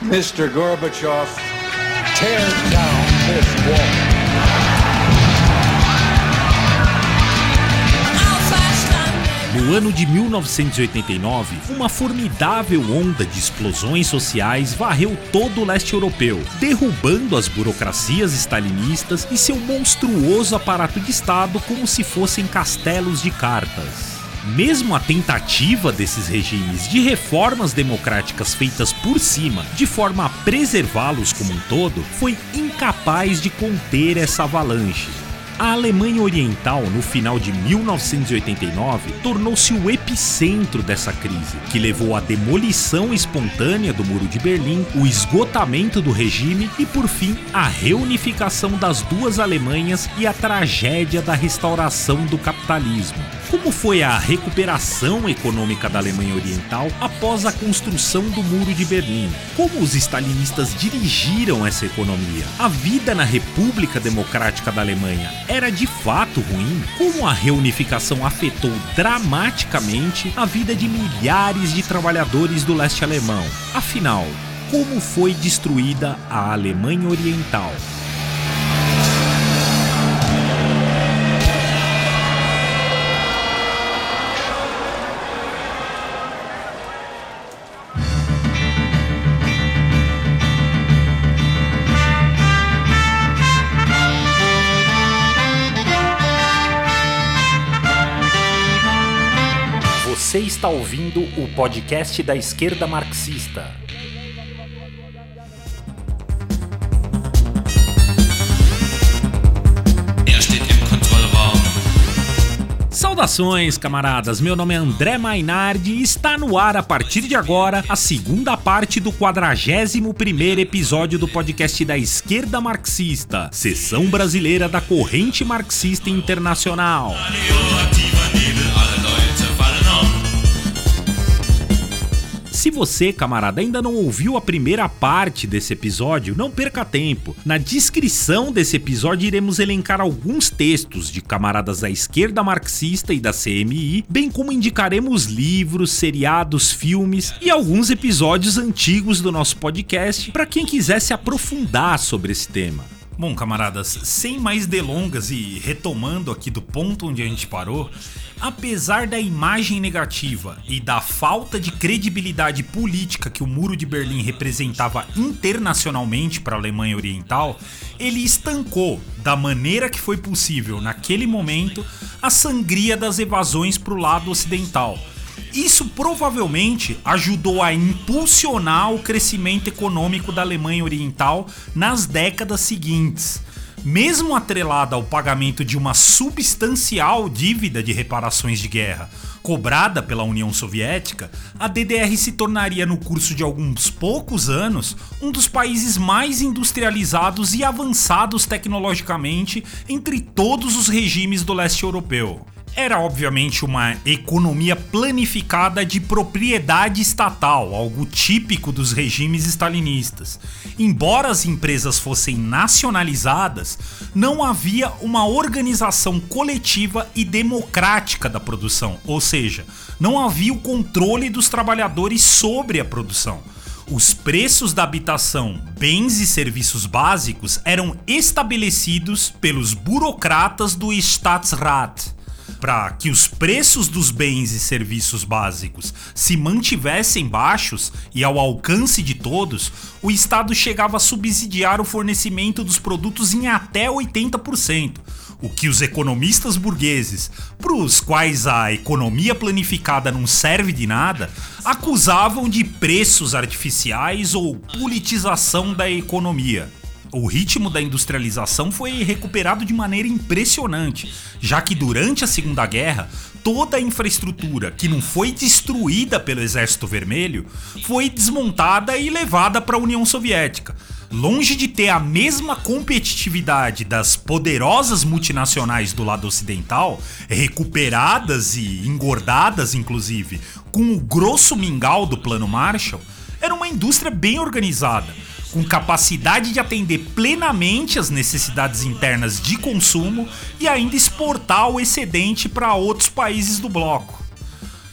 Mr. Gorbachev, tear down this wall. No ano de 1989, uma formidável onda de explosões sociais varreu todo o leste europeu, derrubando as burocracias stalinistas e seu monstruoso aparato de Estado como se fossem castelos de cartas. Mesmo a tentativa desses regimes de reformas democráticas feitas por cima, de forma a preservá-los como um todo, foi incapaz de conter essa avalanche. A Alemanha Oriental, no final de 1989, tornou-se o epicentro dessa crise, que levou à demolição espontânea do Muro de Berlim, o esgotamento do regime e, por fim, a reunificação das duas Alemanhas e a tragédia da restauração do capitalismo. Como foi a recuperação econômica da Alemanha Oriental após a construção do Muro de Berlim? Como os stalinistas dirigiram essa economia? A vida na República Democrática da Alemanha era de fato ruim? Como a reunificação afetou dramaticamente a vida de milhares de trabalhadores do leste alemão? Afinal, como foi destruída a Alemanha Oriental? Está ouvindo o podcast da esquerda marxista. Er. Saudações, camaradas. Meu nome é André Mainardi e está no ar a partir de agora a segunda parte do 41º episódio do podcast da esquerda marxista, seção brasileira da corrente marxista internacional. Se você, camarada, ainda não ouviu a primeira parte desse episódio, não perca tempo. Na descrição desse episódio iremos elencar alguns textos de camaradas da esquerda marxista e da CMI, bem como indicaremos livros, seriados, filmes e alguns episódios antigos do nosso podcast para quem quiser se aprofundar sobre esse tema. Bom, camaradas, sem mais delongas e retomando aqui do ponto onde a gente parou, apesar da imagem negativa e da falta de credibilidade política que o Muro de Berlim representava internacionalmente para a Alemanha Oriental, ele estancou, da maneira que foi possível naquele momento, a sangria das evasões para o lado ocidental. Isso provavelmente ajudou a impulsionar o crescimento econômico da Alemanha Oriental nas décadas seguintes. Mesmo atrelada ao pagamento de uma substancial dívida de reparações de guerra cobrada pela União Soviética, a DDR se tornaria, no curso de alguns poucos anos, um dos países mais industrializados e avançados tecnologicamente entre todos os regimes do leste europeu. Era obviamente uma economia planificada de propriedade estatal, algo típico dos regimes stalinistas. Embora as empresas fossem nacionalizadas, não havia uma organização coletiva e democrática da produção, ou seja, não havia o controle dos trabalhadores sobre a produção. Os preços da habitação, bens e serviços básicos eram estabelecidos pelos burocratas do Staatsrat para que os preços dos bens e serviços básicos se mantivessem baixos e ao alcance de todos, o Estado chegava a subsidiar o fornecimento dos produtos em até 80%. O que os economistas burgueses, para os quais a economia planificada não serve de nada, acusavam de preços artificiais ou politização da economia. O ritmo da industrialização foi recuperado de maneira impressionante, já que durante a Segunda Guerra, toda a infraestrutura que não foi destruída pelo Exército Vermelho foi desmontada e levada para a União Soviética. Longe de ter a mesma competitividade das poderosas multinacionais do lado ocidental, recuperadas e engordadas inclusive, com o grosso mingau do Plano Marshall, era uma indústria bem organizada com capacidade de atender plenamente as necessidades internas de consumo e ainda exportar o excedente para outros países do bloco.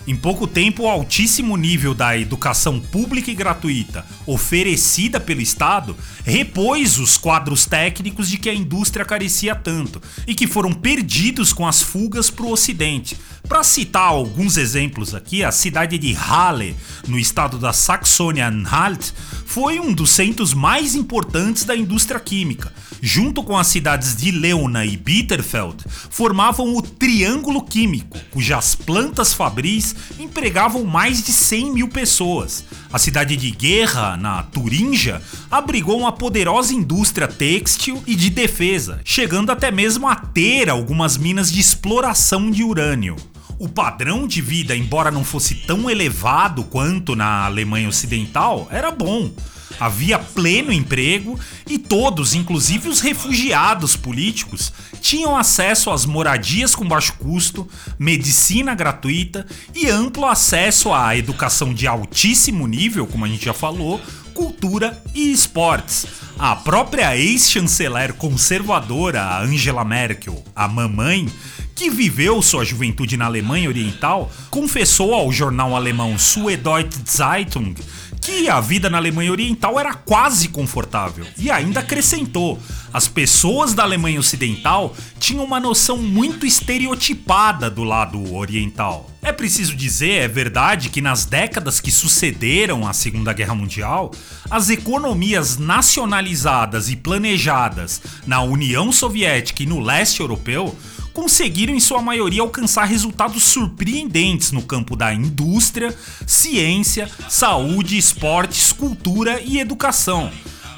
Em pouco tempo, o altíssimo nível da educação pública e gratuita oferecida pelo Estado repôs os quadros técnicos de que a indústria carecia tanto e que foram perdidos com as fugas para o Ocidente. Para citar alguns exemplos aqui, a cidade de Halle, no estado da Saxônia-Anhalt, foi um dos centros mais importantes da indústria química junto com as cidades de Leuna e Bitterfeld, formavam o Triângulo Químico, cujas plantas fabris empregavam mais de 100 mil pessoas. A cidade de Guerra, na Turíngia, abrigou uma poderosa indústria têxtil e de defesa, chegando até mesmo a ter algumas minas de exploração de urânio. O padrão de vida, embora não fosse tão elevado quanto na Alemanha Ocidental, era bom. Havia pleno emprego e todos, inclusive os refugiados políticos, tinham acesso às moradias com baixo custo, medicina gratuita e amplo acesso à educação de altíssimo nível, como a gente já falou, cultura e esportes. A própria ex-chanceler conservadora Angela Merkel, a mamãe, que viveu sua juventude na Alemanha Oriental, confessou ao jornal alemão Süddeutsche Zeitung que a vida na Alemanha Oriental era quase confortável. E ainda acrescentou: as pessoas da Alemanha Ocidental tinham uma noção muito estereotipada do lado oriental. É preciso dizer, é verdade, que nas décadas que sucederam a Segunda Guerra Mundial, as economias nacionalizadas e planejadas na União Soviética e no leste europeu conseguiram, em sua maioria, alcançar resultados surpreendentes no campo da indústria, ciência, saúde, esportes, cultura e educação.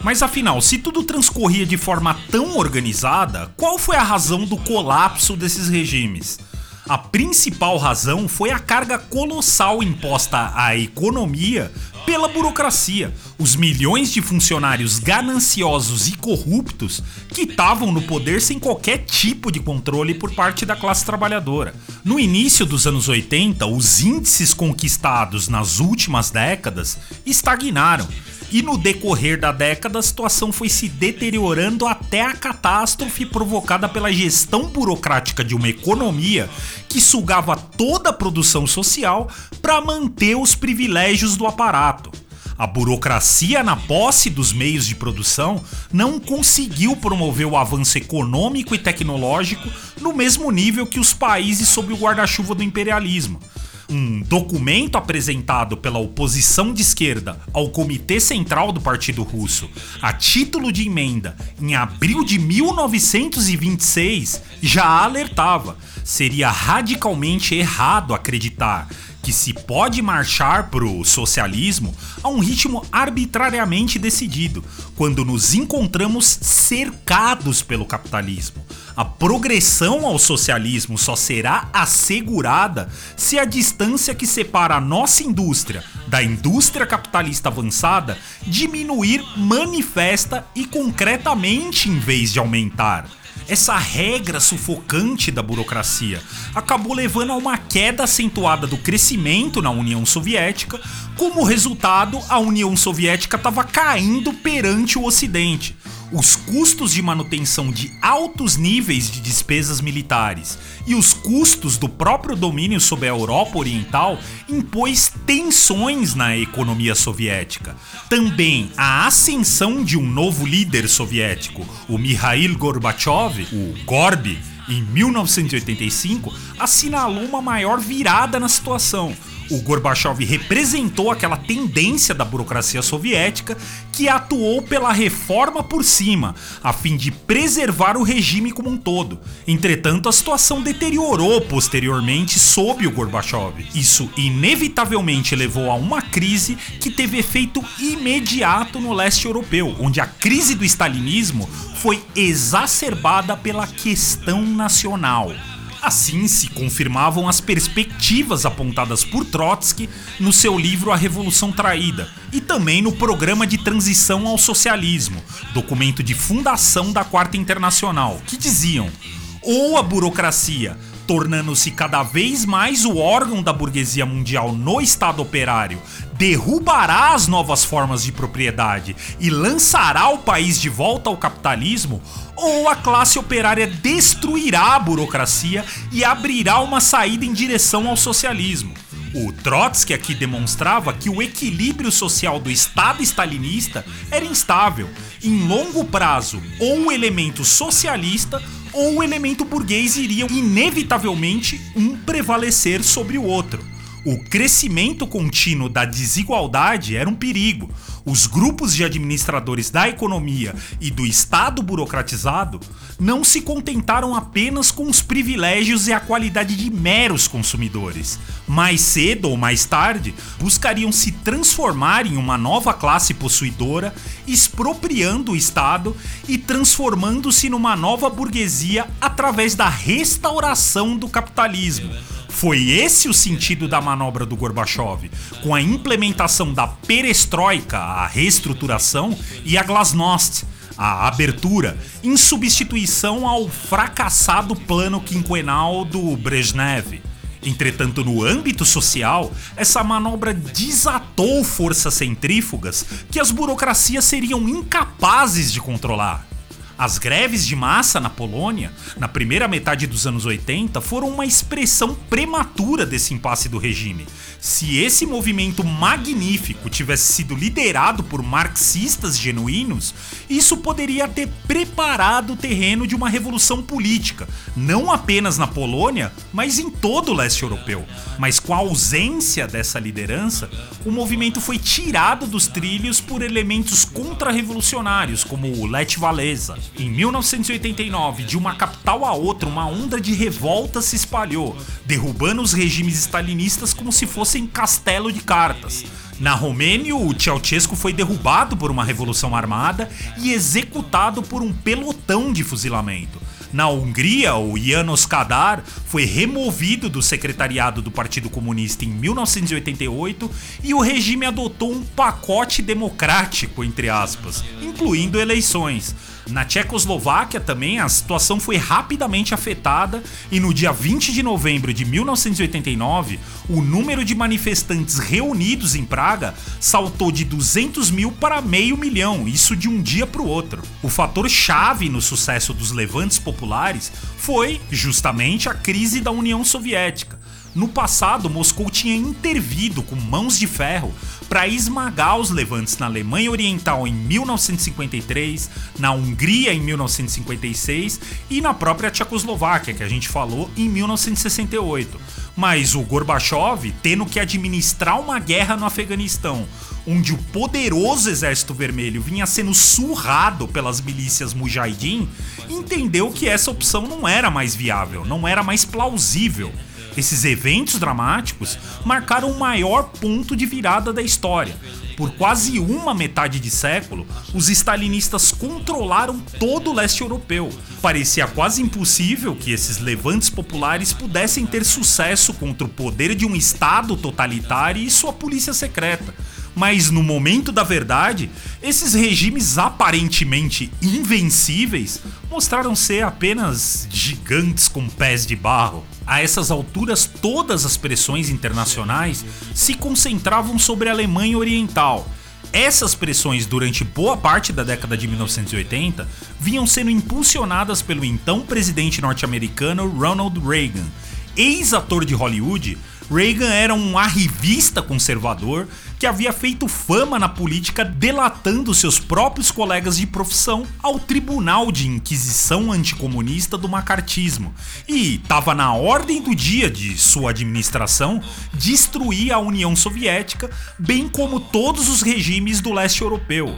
Mas afinal, se tudo transcorria de forma tão organizada, qual foi a razão do colapso desses regimes? A principal razão foi a carga colossal imposta à economia pela burocracia, os milhões de funcionários gananciosos e corruptos que estavam no poder sem qualquer tipo de controle por parte da classe trabalhadora. No início dos anos 80, os índices conquistados nas últimas décadas estagnaram e no decorrer da década a situação foi se deteriorando até a catástrofe provocada pela gestão burocrática de uma economia que sugava toda a produção social para manter os privilégios do aparato. A burocracia na posse dos meios de produção não conseguiu promover o avanço econômico e tecnológico no mesmo nível que os países sob o guarda-chuva do imperialismo um documento apresentado pela oposição de esquerda ao Comitê Central do Partido Russo, a título de emenda, em abril de 1926, já alertava: seria radicalmente errado acreditar que se pode marchar pro socialismo a um ritmo arbitrariamente decidido, quando nos encontramos cercados pelo capitalismo. A progressão ao socialismo só será assegurada se a distância que separa a nossa indústria da indústria capitalista avançada diminuir manifesta e concretamente em vez de aumentar. Essa regra sufocante da burocracia acabou levando a uma queda acentuada do crescimento na União Soviética. Como resultado, a União Soviética estava caindo perante o Ocidente os custos de manutenção de altos níveis de despesas militares e os custos do próprio domínio sobre a Europa Oriental impôs tensões na economia soviética. Também a ascensão de um novo líder soviético, o Mikhail Gorbachev, o Gorb, em 1985, assinalou uma maior virada na situação o Gorbachev representou aquela tendência da burocracia soviética que atuou pela reforma por cima, a fim de preservar o regime como um todo. Entretanto, a situação deteriorou posteriormente sob o Gorbachev. Isso inevitavelmente levou a uma crise que teve efeito imediato no leste europeu, onde a crise do stalinismo foi exacerbada pela questão nacional. Assim se confirmavam as perspectivas apontadas por Trotsky no seu livro A Revolução Traída e também no Programa de Transição ao Socialismo, documento de fundação da Quarta Internacional, que diziam: ou a burocracia tornando-se cada vez mais o órgão da burguesia mundial no Estado operário, derrubará as novas formas de propriedade e lançará o país de volta ao capitalismo, ou a classe operária destruirá a burocracia e abrirá uma saída em direção ao socialismo. O Trotsky aqui demonstrava que o equilíbrio social do Estado stalinista era instável. Em longo prazo, ou o elemento socialista ou o elemento burguês iriam inevitavelmente um prevalecer sobre o outro. O crescimento contínuo da desigualdade era um perigo. Os grupos de administradores da economia e do Estado burocratizado não se contentaram apenas com os privilégios e a qualidade de meros consumidores. Mais cedo ou mais tarde, buscariam se transformar em uma nova classe possuidora, expropriando o Estado e transformando-se numa nova burguesia através da restauração do capitalismo foi esse o sentido da manobra do Gorbachev, com a implementação da perestroika, a reestruturação, e a glasnost, a abertura, em substituição ao fracassado plano quinquenal do Brezhnev. Entretanto, no âmbito social, essa manobra desatou forças centrífugas que as burocracias seriam incapazes de controlar. As greves de massa na Polônia, na primeira metade dos anos 80, foram uma expressão prematura desse impasse do regime. Se esse movimento magnífico tivesse sido liderado por marxistas genuínos, isso poderia ter preparado o terreno de uma revolução política, não apenas na Polônia, mas em todo o leste europeu. Mas com a ausência dessa liderança, o movimento foi tirado dos trilhos por elementos contra-revolucionários, como o Lech Walesa. Em 1989, de uma capital a outra, uma onda de revolta se espalhou, derrubando os regimes stalinistas como se fossem castelo de cartas. Na Romênia, o Ceausescu foi derrubado por uma revolução armada e executado por um pelotão de fuzilamento. Na Hungria, o Janos Kadar foi removido do secretariado do Partido Comunista em 1988 e o regime adotou um pacote democrático, entre aspas, incluindo eleições. Na Tchecoslováquia também a situação foi rapidamente afetada e no dia 20 de novembro de 1989, o número de manifestantes reunidos em Praga saltou de 200 mil para meio milhão, isso de um dia para o outro. O fator chave no sucesso dos levantes populares foi justamente a crise da União Soviética. No passado, Moscou tinha intervido com mãos de ferro para esmagar os levantes na Alemanha Oriental em 1953, na Hungria em 1956 e na própria Tchecoslováquia, que a gente falou, em 1968. Mas o Gorbachev, tendo que administrar uma guerra no Afeganistão, onde o poderoso Exército Vermelho vinha sendo surrado pelas milícias Mujahideen, entendeu que essa opção não era mais viável, não era mais plausível. Esses eventos dramáticos marcaram o maior ponto de virada da história. Por quase uma metade de século, os stalinistas controlaram todo o leste europeu. Parecia quase impossível que esses levantes populares pudessem ter sucesso contra o poder de um Estado totalitário e sua polícia secreta. Mas no momento da verdade, esses regimes aparentemente invencíveis mostraram ser apenas gigantes com pés de barro. A essas alturas, todas as pressões internacionais se concentravam sobre a Alemanha Oriental. Essas pressões, durante boa parte da década de 1980, vinham sendo impulsionadas pelo então presidente norte-americano Ronald Reagan. Ex-ator de Hollywood, Reagan era um arrivista conservador que havia feito fama na política delatando seus próprios colegas de profissão ao Tribunal de Inquisição Anticomunista do Macartismo. E estava na ordem do dia de sua administração destruir a União Soviética, bem como todos os regimes do leste europeu.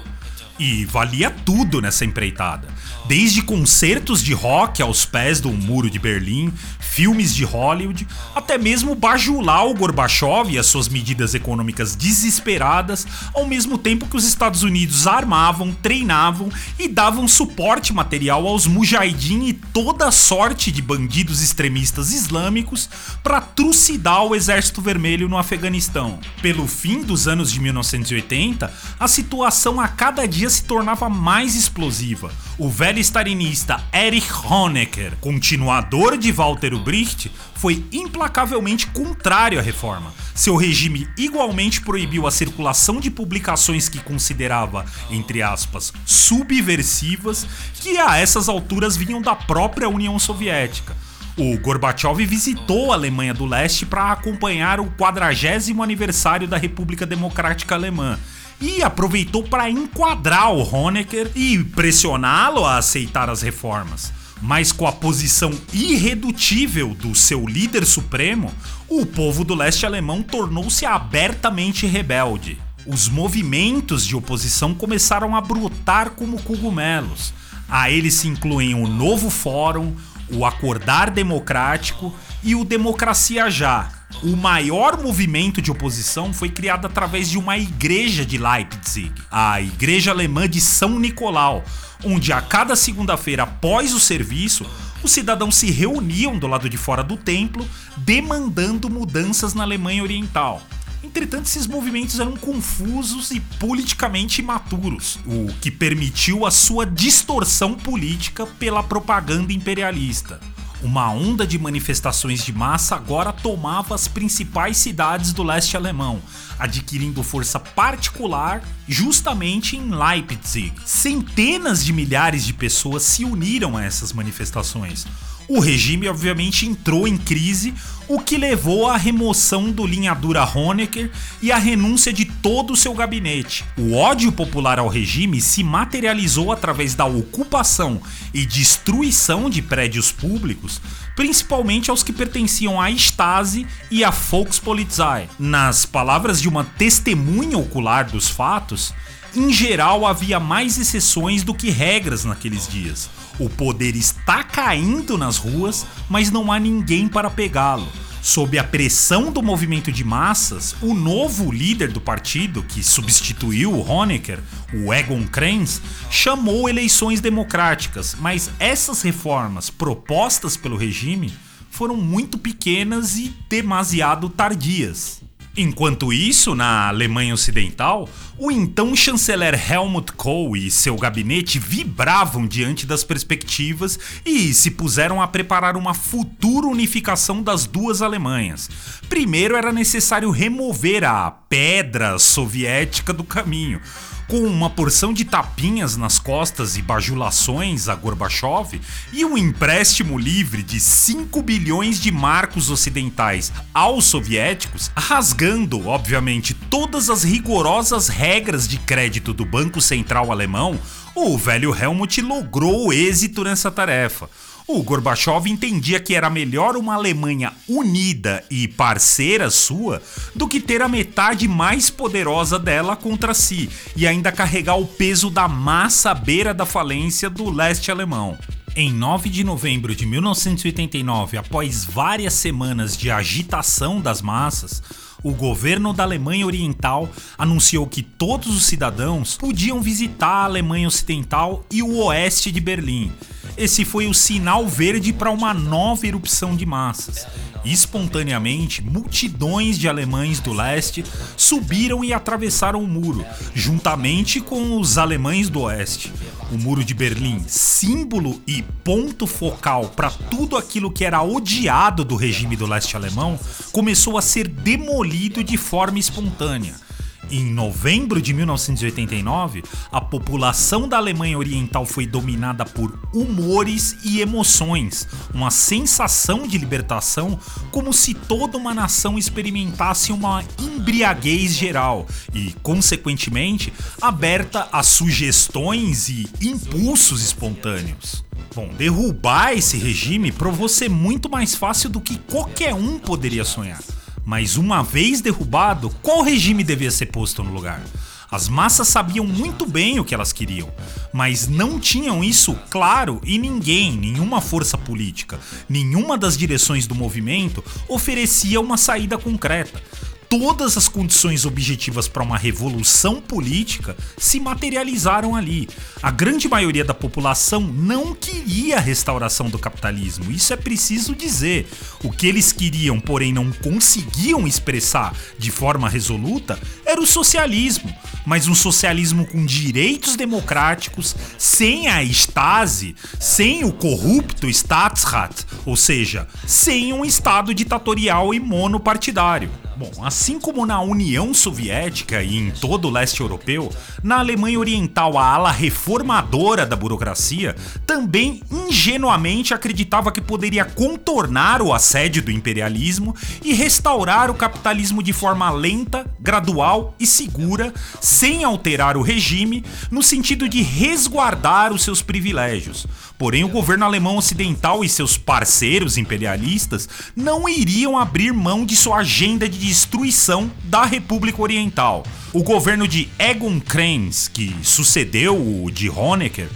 E valia tudo nessa empreitada. Desde concertos de rock aos pés do Muro de Berlim, filmes de Hollywood, até mesmo bajular o Gorbachev e as suas medidas econômicas desesperadas, ao mesmo tempo que os Estados Unidos armavam, treinavam e davam suporte material aos mujahideen e toda sorte de bandidos extremistas islâmicos para trucidar o Exército Vermelho no Afeganistão. Pelo fim dos anos de 1980, a situação a cada dia se tornava mais explosiva. O velho stalinista Erich Honecker, continuador de Walter Ulbricht, foi implacavelmente contrário à reforma. Seu regime igualmente proibiu a circulação de publicações que considerava, entre aspas, subversivas, que a essas alturas vinham da própria União Soviética. O Gorbachev visitou a Alemanha do Leste para acompanhar o 40 aniversário da República Democrática Alemã e aproveitou para enquadrar o Honecker e pressioná-lo a aceitar as reformas. Mas com a posição irredutível do seu líder supremo, o povo do leste alemão tornou-se abertamente rebelde. Os movimentos de oposição começaram a brotar como cogumelos. A eles se incluem o Novo Fórum, o Acordar Democrático e o Democracia Já. O maior movimento de oposição foi criado através de uma igreja de Leipzig, a Igreja Alemã de São Nicolau, onde a cada segunda-feira após o serviço, os cidadãos se reuniam do lado de fora do templo, demandando mudanças na Alemanha Oriental. Entretanto, esses movimentos eram confusos e politicamente imaturos, o que permitiu a sua distorção política pela propaganda imperialista. Uma onda de manifestações de massa agora tomava as principais cidades do leste alemão, adquirindo força particular justamente em Leipzig. Centenas de milhares de pessoas se uniram a essas manifestações. O regime, obviamente, entrou em crise, o que levou à remoção do linhadura Honecker e à renúncia de todo o seu gabinete. O ódio popular ao regime se materializou através da ocupação e destruição de prédios públicos, principalmente aos que pertenciam à Stasi e à Volkspolizei. Nas palavras de uma testemunha ocular dos fatos, em geral havia mais exceções do que regras naqueles dias. O poder está caindo nas ruas, mas não há ninguém para pegá-lo. Sob a pressão do movimento de massas, o novo líder do partido, que substituiu o Honecker, o Egon Krenz, chamou eleições democráticas, mas essas reformas propostas pelo regime foram muito pequenas e demasiado tardias. Enquanto isso, na Alemanha Ocidental, o então chanceler Helmut Kohl e seu gabinete vibravam diante das perspectivas e se puseram a preparar uma futura unificação das duas Alemanhas. Primeiro era necessário remover a pedra soviética do caminho com uma porção de tapinhas nas costas e bajulações a Gorbachev e um empréstimo livre de 5 bilhões de marcos ocidentais aos soviéticos, rasgando, obviamente, todas as rigorosas regras de crédito do Banco Central Alemão, o velho Helmut logrou êxito nessa tarefa. O Gorbachev entendia que era melhor uma Alemanha unida e parceira sua do que ter a metade mais poderosa dela contra si e ainda carregar o peso da massa à beira da falência do leste alemão. Em 9 de novembro de 1989, após várias semanas de agitação das massas, o governo da Alemanha Oriental anunciou que todos os cidadãos podiam visitar a Alemanha Ocidental e o oeste de Berlim. Esse foi o sinal verde para uma nova erupção de massas. Espontaneamente, multidões de alemães do leste subiram e atravessaram o muro, juntamente com os alemães do oeste. O Muro de Berlim, símbolo e ponto focal para tudo aquilo que era odiado do regime do leste alemão, começou a ser demolido de forma espontânea. Em novembro de 1989, a população da Alemanha Oriental foi dominada por humores e emoções, uma sensação de libertação, como se toda uma nação experimentasse uma embriaguez geral e, consequentemente, aberta a sugestões e impulsos espontâneos. Bom, derrubar esse regime provou ser muito mais fácil do que qualquer um poderia sonhar. Mas uma vez derrubado, qual regime devia ser posto no lugar? As massas sabiam muito bem o que elas queriam, mas não tinham isso claro e ninguém, nenhuma força política, nenhuma das direções do movimento oferecia uma saída concreta todas as condições objetivas para uma revolução política se materializaram ali. A grande maioria da população não queria a restauração do capitalismo, isso é preciso dizer. O que eles queriam, porém não conseguiam expressar de forma resoluta, era o socialismo. Mas um socialismo com direitos democráticos, sem a Stasi, sem o corrupto Staatsrat, ou seja, sem um Estado ditatorial e monopartidário. Bom, assim como na União Soviética e em todo o leste europeu, na Alemanha Oriental a ala reformadora da burocracia também ingenuamente acreditava que poderia contornar o assédio do imperialismo e restaurar o capitalismo de forma lenta, gradual e segura, sem alterar o regime, no sentido de resguardar os seus privilégios. Porém, o governo alemão ocidental e seus parceiros imperialistas não iriam abrir mão de sua agenda de destruição da República Oriental. O governo de Egon Krenz, que sucedeu o de Honecker,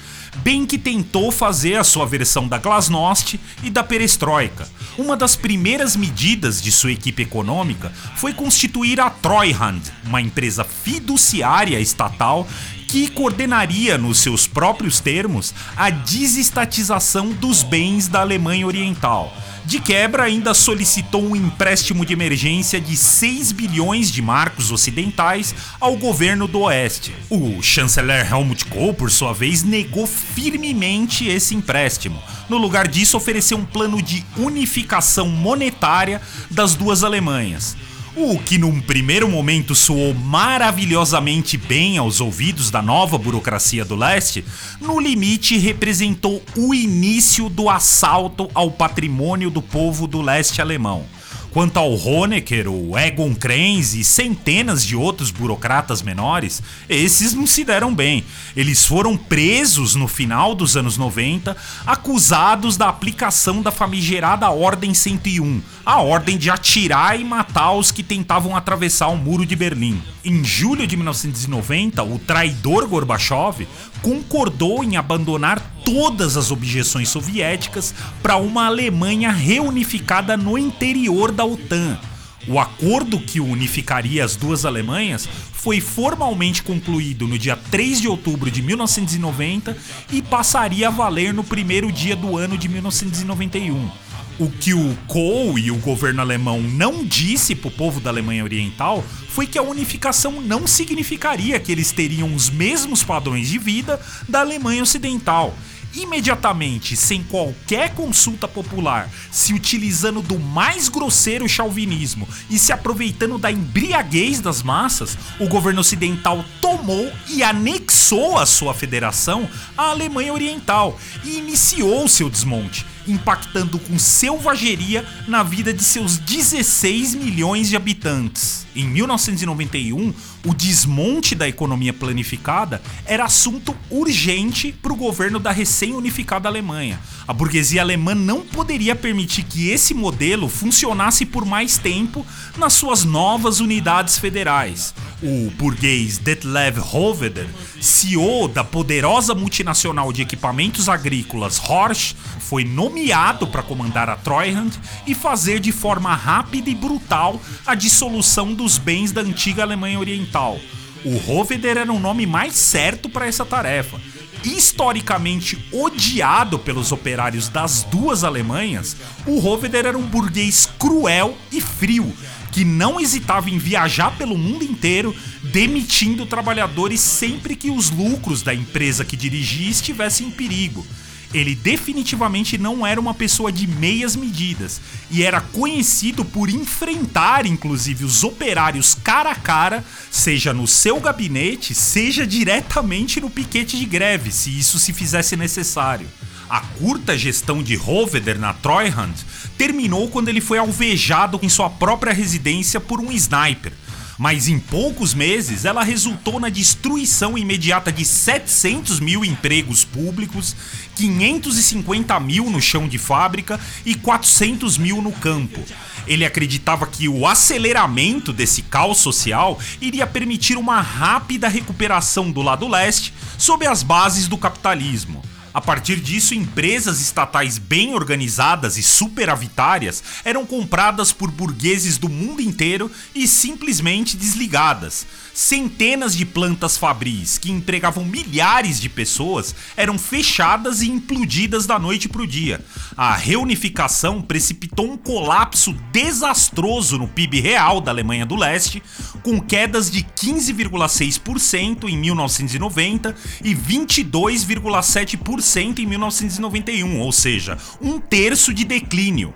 bem que tentou fazer a sua versão da Glasnost e da Perestroika. Uma das primeiras medidas de sua equipe econômica foi constituir a Treuhand, uma empresa fiduciária estatal que coordenaria, nos seus próprios termos, a desestatização dos bens da Alemanha Oriental. De quebra, ainda solicitou um empréstimo de emergência de 6 bilhões de marcos ocidentais ao governo do Oeste. O chanceler Helmut Kohl, por sua vez, negou firmemente esse empréstimo. No lugar disso, ofereceu um plano de unificação monetária das duas Alemanhas. O que num primeiro momento soou maravilhosamente bem aos ouvidos da nova burocracia do leste, no limite representou o início do assalto ao patrimônio do povo do leste alemão. Quanto ao Honecker, o Egon Krenz e centenas de outros burocratas menores, esses não se deram bem. Eles foram presos no final dos anos 90, acusados da aplicação da famigerada Ordem 101, a ordem de atirar e matar os que tentavam atravessar o muro de Berlim. Em julho de 1990, o traidor Gorbachev concordou em abandonar todas as objeções soviéticas para uma Alemanha reunificada no interior da OTAN. O acordo que unificaria as duas Alemanhas foi formalmente concluído no dia 3 de outubro de 1990 e passaria a valer no primeiro dia do ano de 1991. O que o Kohl e o governo alemão não disse para o povo da Alemanha Oriental foi que a unificação não significaria que eles teriam os mesmos padrões de vida da Alemanha Ocidental imediatamente, sem qualquer consulta popular, se utilizando do mais grosseiro chauvinismo e se aproveitando da embriaguez das massas, o governo ocidental tomou e anexou a sua federação à Alemanha Oriental e iniciou seu desmonte impactando com selvageria na vida de seus 16 milhões de habitantes. Em 1991, o desmonte da economia planificada era assunto urgente para o governo da recém-unificada Alemanha. A burguesia alemã não poderia permitir que esse modelo funcionasse por mais tempo nas suas novas unidades federais. O burguês Detlev Hoveder, CEO da poderosa multinacional de equipamentos agrícolas Horsch, foi nomeado para comandar a Treuhand e fazer de forma rápida e brutal a dissolução dos bens da antiga Alemanha Oriental. O Hoveder era o nome mais certo para essa tarefa historicamente odiado pelos operários das duas Alemanhas, o Hoveder era um burguês cruel e frio, que não hesitava em viajar pelo mundo inteiro, demitindo trabalhadores sempre que os lucros da empresa que dirigia estivessem em perigo. Ele definitivamente não era uma pessoa de meias medidas e era conhecido por enfrentar, inclusive, os operários cara a cara, seja no seu gabinete, seja diretamente no piquete de greve, se isso se fizesse necessário. A curta gestão de Hoveder na Treuhand terminou quando ele foi alvejado em sua própria residência por um sniper mas em poucos meses ela resultou na destruição imediata de 700 mil empregos públicos, 550 mil no chão de fábrica e 400 mil no campo. Ele acreditava que o aceleramento desse caos social iria permitir uma rápida recuperação do lado leste sob as bases do capitalismo. A partir disso, empresas estatais bem organizadas e superavitárias eram compradas por burgueses do mundo inteiro e simplesmente desligadas. Centenas de plantas fabris que empregavam milhares de pessoas eram fechadas e implodidas da noite para o dia. A reunificação precipitou um colapso desastroso no PIB real da Alemanha do Leste, com quedas de 15,6% em 1990 e 22,7% em 1991, ou seja, um terço de declínio.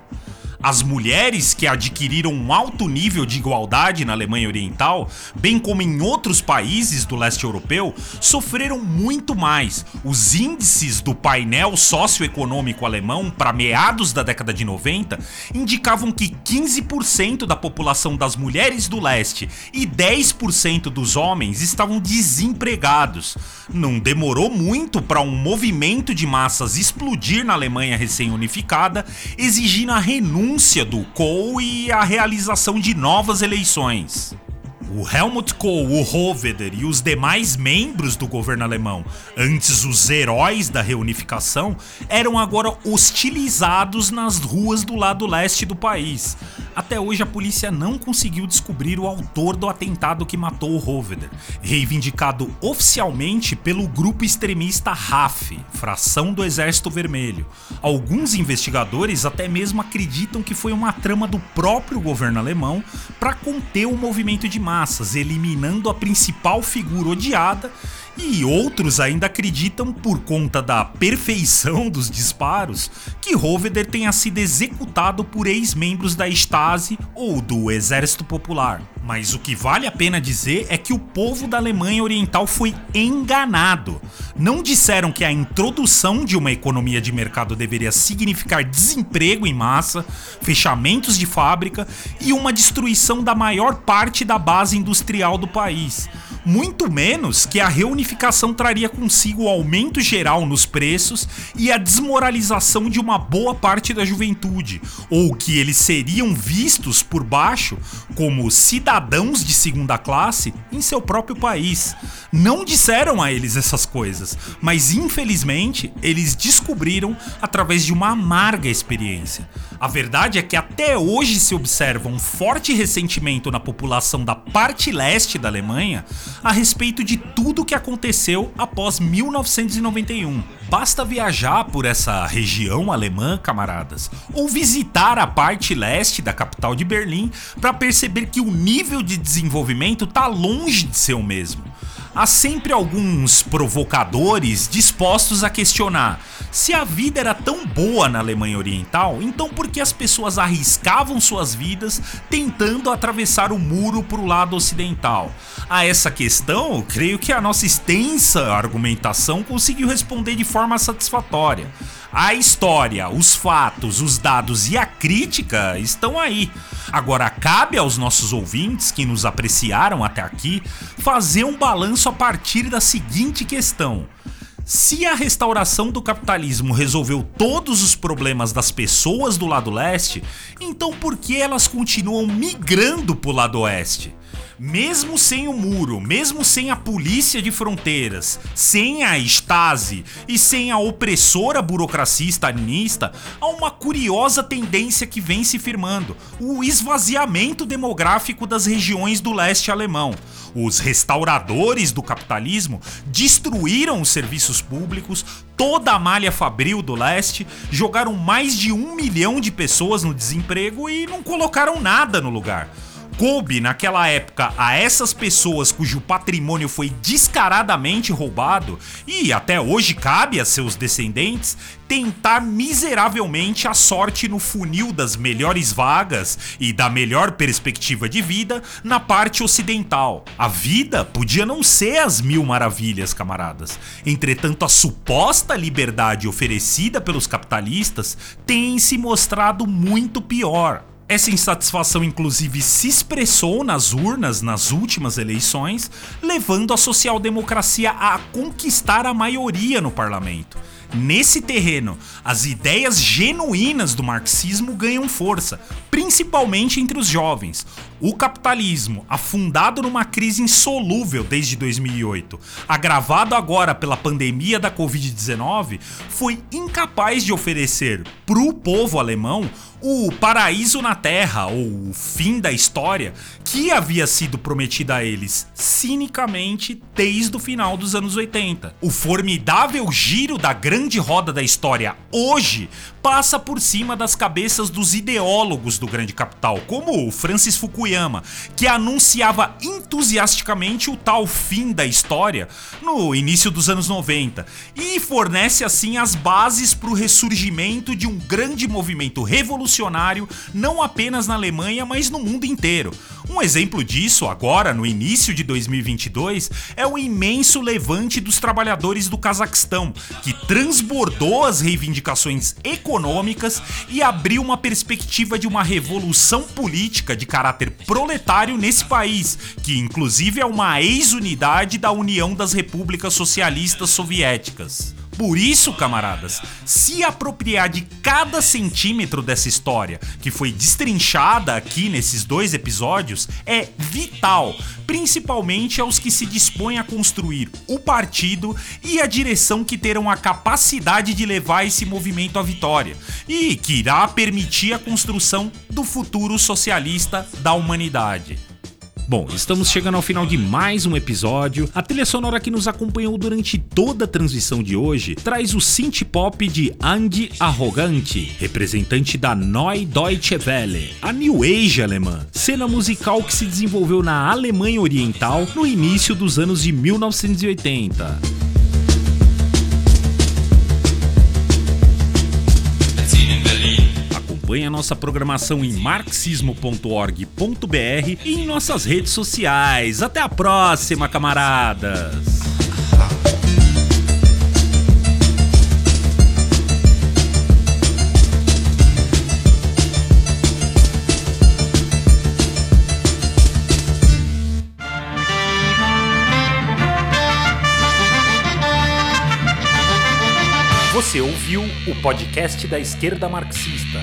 As mulheres que adquiriram um alto nível de igualdade na Alemanha Oriental, bem como em outros países do leste europeu, sofreram muito mais. Os índices do painel socioeconômico alemão para meados da década de 90 indicavam que 15% da população das mulheres do leste e 10% dos homens estavam desempregados. Não demorou muito para um movimento de massas explodir na Alemanha recém-unificada, exigindo a renúncia renúncia do Kohl e a realização de novas eleições. O Helmut Kohl, o Hoveder e os demais membros do governo alemão, antes os heróis da reunificação, eram agora hostilizados nas ruas do lado leste do país. Até hoje a polícia não conseguiu descobrir o autor do atentado que matou o Hoveder, reivindicado oficialmente pelo grupo extremista RAF, fração do Exército Vermelho. Alguns investigadores até mesmo acreditam que foi uma trama do próprio governo alemão para conter o movimento de massas, eliminando a principal figura odiada e outros ainda acreditam, por conta da perfeição dos disparos, que Hoveder tenha sido executado por ex-membros da Stasi ou do Exército Popular. Mas o que vale a pena dizer é que o povo da Alemanha Oriental foi enganado. Não disseram que a introdução de uma economia de mercado deveria significar desemprego em massa, fechamentos de fábrica e uma destruição da maior parte da base industrial do país muito menos que a reunificação traria consigo o aumento geral nos preços e a desmoralização de uma boa parte da juventude, ou que eles seriam vistos por baixo como cidadãos de segunda classe em seu próprio país. Não disseram a eles essas coisas, mas infelizmente eles descobriram através de uma amarga experiência. A verdade é que até hoje se observa um forte ressentimento na população da parte leste da Alemanha a respeito de tudo o que aconteceu após 1991. Basta viajar por essa região alemã, camaradas, ou visitar a parte leste da capital de Berlim para perceber que o nível de desenvolvimento está longe de ser o mesmo há sempre alguns provocadores dispostos a questionar se a vida era tão boa na Alemanha Oriental, então por que as pessoas arriscavam suas vidas tentando atravessar o muro para o lado ocidental? A essa questão, creio que a nossa extensa argumentação conseguiu responder de forma satisfatória. A história, os fatos, os dados e a crítica estão aí. Agora cabe aos nossos ouvintes que nos apreciaram até aqui fazer um balanço a partir da seguinte questão: se a restauração do capitalismo resolveu todos os problemas das pessoas do lado leste, então por que elas continuam migrando para o lado oeste? Mesmo sem o muro, mesmo sem a polícia de fronteiras, sem a Stasi e sem a opressora burocracia stalinista, há uma curiosa tendência que vem se firmando: o esvaziamento demográfico das regiões do leste alemão. Os restauradores do capitalismo destruíram os serviços públicos, toda a malha fabril do leste, jogaram mais de um milhão de pessoas no desemprego e não colocaram nada no lugar coube naquela época a essas pessoas cujo patrimônio foi descaradamente roubado e até hoje cabe a seus descendentes tentar miseravelmente a sorte no funil das melhores vagas e da melhor perspectiva de vida na parte ocidental. A vida podia não ser as mil maravilhas, camaradas. Entretanto, a suposta liberdade oferecida pelos capitalistas tem se mostrado muito pior. Essa insatisfação, inclusive, se expressou nas urnas nas últimas eleições, levando a social-democracia a conquistar a maioria no parlamento. Nesse terreno, as ideias genuínas do marxismo ganham força, principalmente entre os jovens. O capitalismo, afundado numa crise insolúvel desde 2008, agravado agora pela pandemia da Covid-19, foi incapaz de oferecer para o povo alemão o paraíso na Terra, ou o fim da história, que havia sido prometido a eles cinicamente desde o final dos anos 80. O formidável giro da grande roda da história hoje passa por cima das cabeças dos ideólogos do grande capital, como Francis Fukuyama, que anunciava entusiasticamente o tal fim da história no início dos anos 90 e fornece assim as bases para o ressurgimento de um grande movimento revolucionário não apenas na Alemanha, mas no mundo inteiro. Um exemplo disso, agora no início de 2022, é o imenso levante dos trabalhadores do Cazaquistão, que transbordou as reivindicações econômicas e abriu uma perspectiva de uma revolução política de caráter proletário nesse país, que inclusive é uma ex-unidade da União das Repúblicas Socialistas Soviéticas. Por isso, camaradas, se apropriar de cada centímetro dessa história que foi destrinchada aqui nesses dois episódios é vital, principalmente aos que se dispõem a construir o partido e a direção que terão a capacidade de levar esse movimento à vitória e que irá permitir a construção do futuro socialista da humanidade. Bom, estamos chegando ao final de mais um episódio. A trilha sonora que nos acompanhou durante toda a transmissão de hoje traz o synth pop de Andy Arrogante, representante da Neue Deutsche Welle, a New Age alemã, cena musical que se desenvolveu na Alemanha Oriental no início dos anos de 1980. Acompanhe a nossa programação em marxismo.org.br e em nossas redes sociais. Até a próxima, camaradas! Você ouviu o podcast da esquerda marxista.